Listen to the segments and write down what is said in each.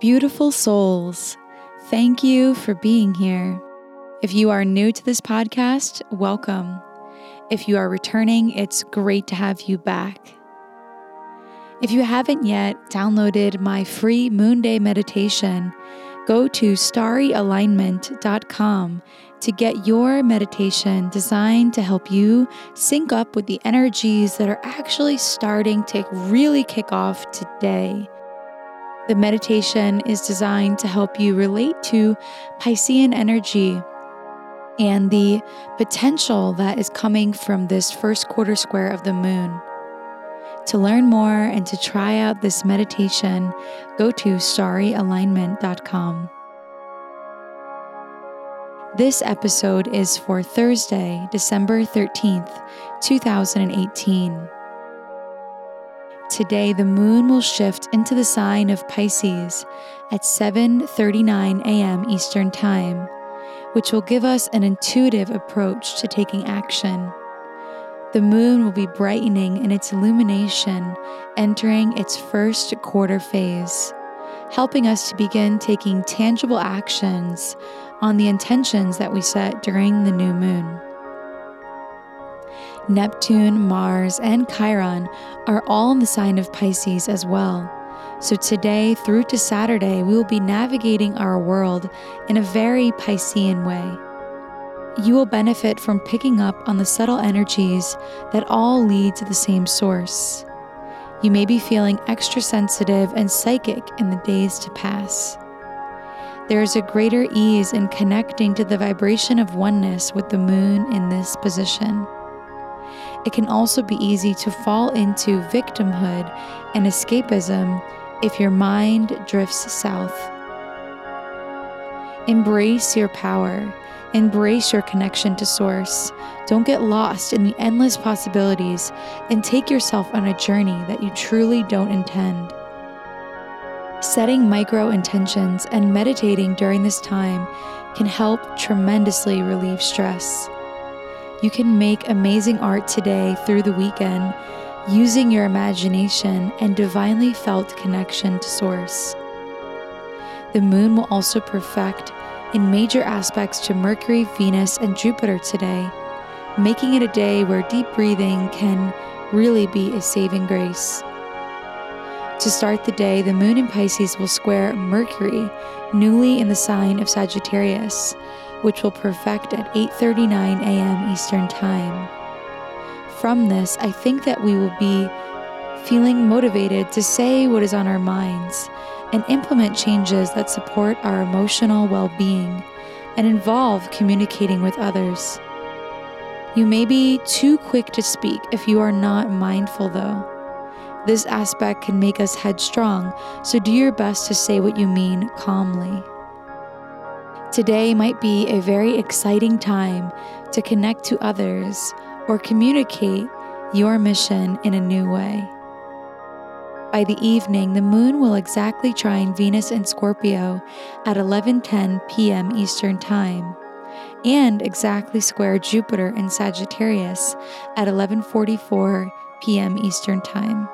beautiful souls. Thank you for being here. If you are new to this podcast, welcome. If you are returning, it's great to have you back. If you haven't yet downloaded my free Moon Day meditation, go to starryalignment.com to get your meditation designed to help you sync up with the energies that are actually starting to really kick off today the meditation is designed to help you relate to Piscean energy and the potential that is coming from this first quarter square of the moon. To learn more and to try out this meditation, go to starryalignment.com. This episode is for Thursday, December 13th, 2018. Today the moon will shift into the sign of Pisces at 7:39 a.m. Eastern Time, which will give us an intuitive approach to taking action. The moon will be brightening in its illumination, entering its first quarter phase, helping us to begin taking tangible actions on the intentions that we set during the new moon. Neptune, Mars, and Chiron are all in the sign of Pisces as well. So today through to Saturday, we will be navigating our world in a very Piscean way. You will benefit from picking up on the subtle energies that all lead to the same source. You may be feeling extra sensitive and psychic in the days to pass. There is a greater ease in connecting to the vibration of oneness with the moon in this position it can also be easy to fall into victimhood and escapism if your mind drifts south. Embrace your power. Embrace your connection to Source. Don't get lost in the endless possibilities and take yourself on a journey that you truly don't intend. Setting micro intentions and meditating during this time can help tremendously relieve stress. You can make amazing art today through the weekend using your imagination and divinely felt connection to Source. The moon will also perfect in major aspects to Mercury, Venus, and Jupiter today, making it a day where deep breathing can really be a saving grace. To start the day, the moon in Pisces will square Mercury, newly in the sign of Sagittarius, which will perfect at 8:39 a.m. Eastern Time. From this, I think that we will be feeling motivated to say what is on our minds and implement changes that support our emotional well-being and involve communicating with others. You may be too quick to speak if you are not mindful though. This aspect can make us headstrong, so do your best to say what you mean calmly. Today might be a very exciting time to connect to others or communicate your mission in a new way. By the evening, the moon will exactly trine Venus in Scorpio at 11:10 p.m. Eastern Time and exactly square Jupiter in Sagittarius at 11:44 p.m. Eastern Time.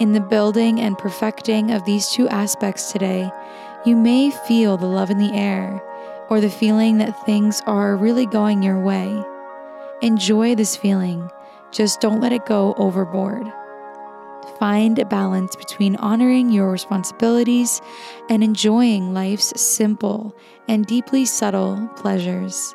In the building and perfecting of these two aspects today, you may feel the love in the air or the feeling that things are really going your way. Enjoy this feeling, just don't let it go overboard. Find a balance between honoring your responsibilities and enjoying life's simple and deeply subtle pleasures.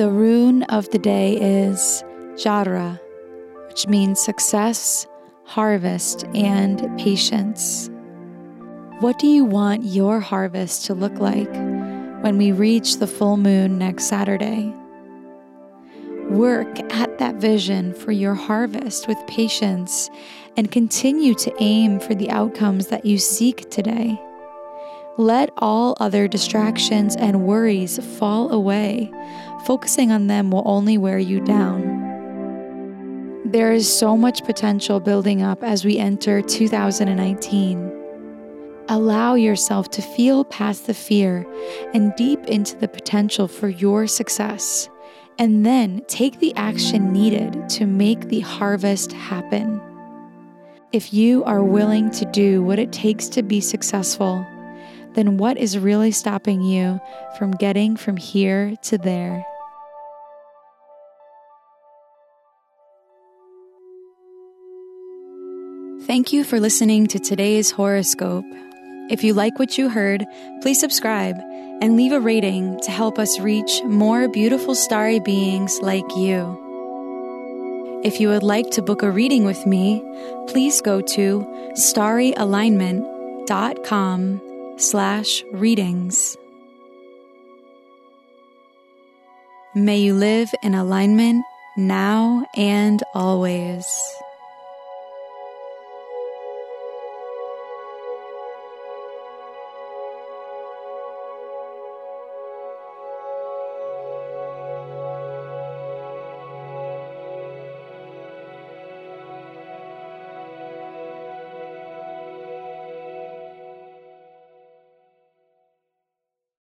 The rune of the day is Jara, which means success, harvest, and patience. What do you want your harvest to look like when we reach the full moon next Saturday? Work at that vision for your harvest with patience and continue to aim for the outcomes that you seek today. Let all other distractions and worries fall away. Focusing on them will only wear you down. There is so much potential building up as we enter 2019. Allow yourself to feel past the fear and deep into the potential for your success and then take the action needed to make the harvest happen. If you are willing to do what it takes to be successful, then what is really stopping you from getting from here to there? Thank you for listening to today's horoscope. If you like what you heard, please subscribe and leave a rating to help us reach more beautiful starry beings like you. If you would like to book a reading with me, please go to starryalignment.com slash readings. May you live in alignment now and always.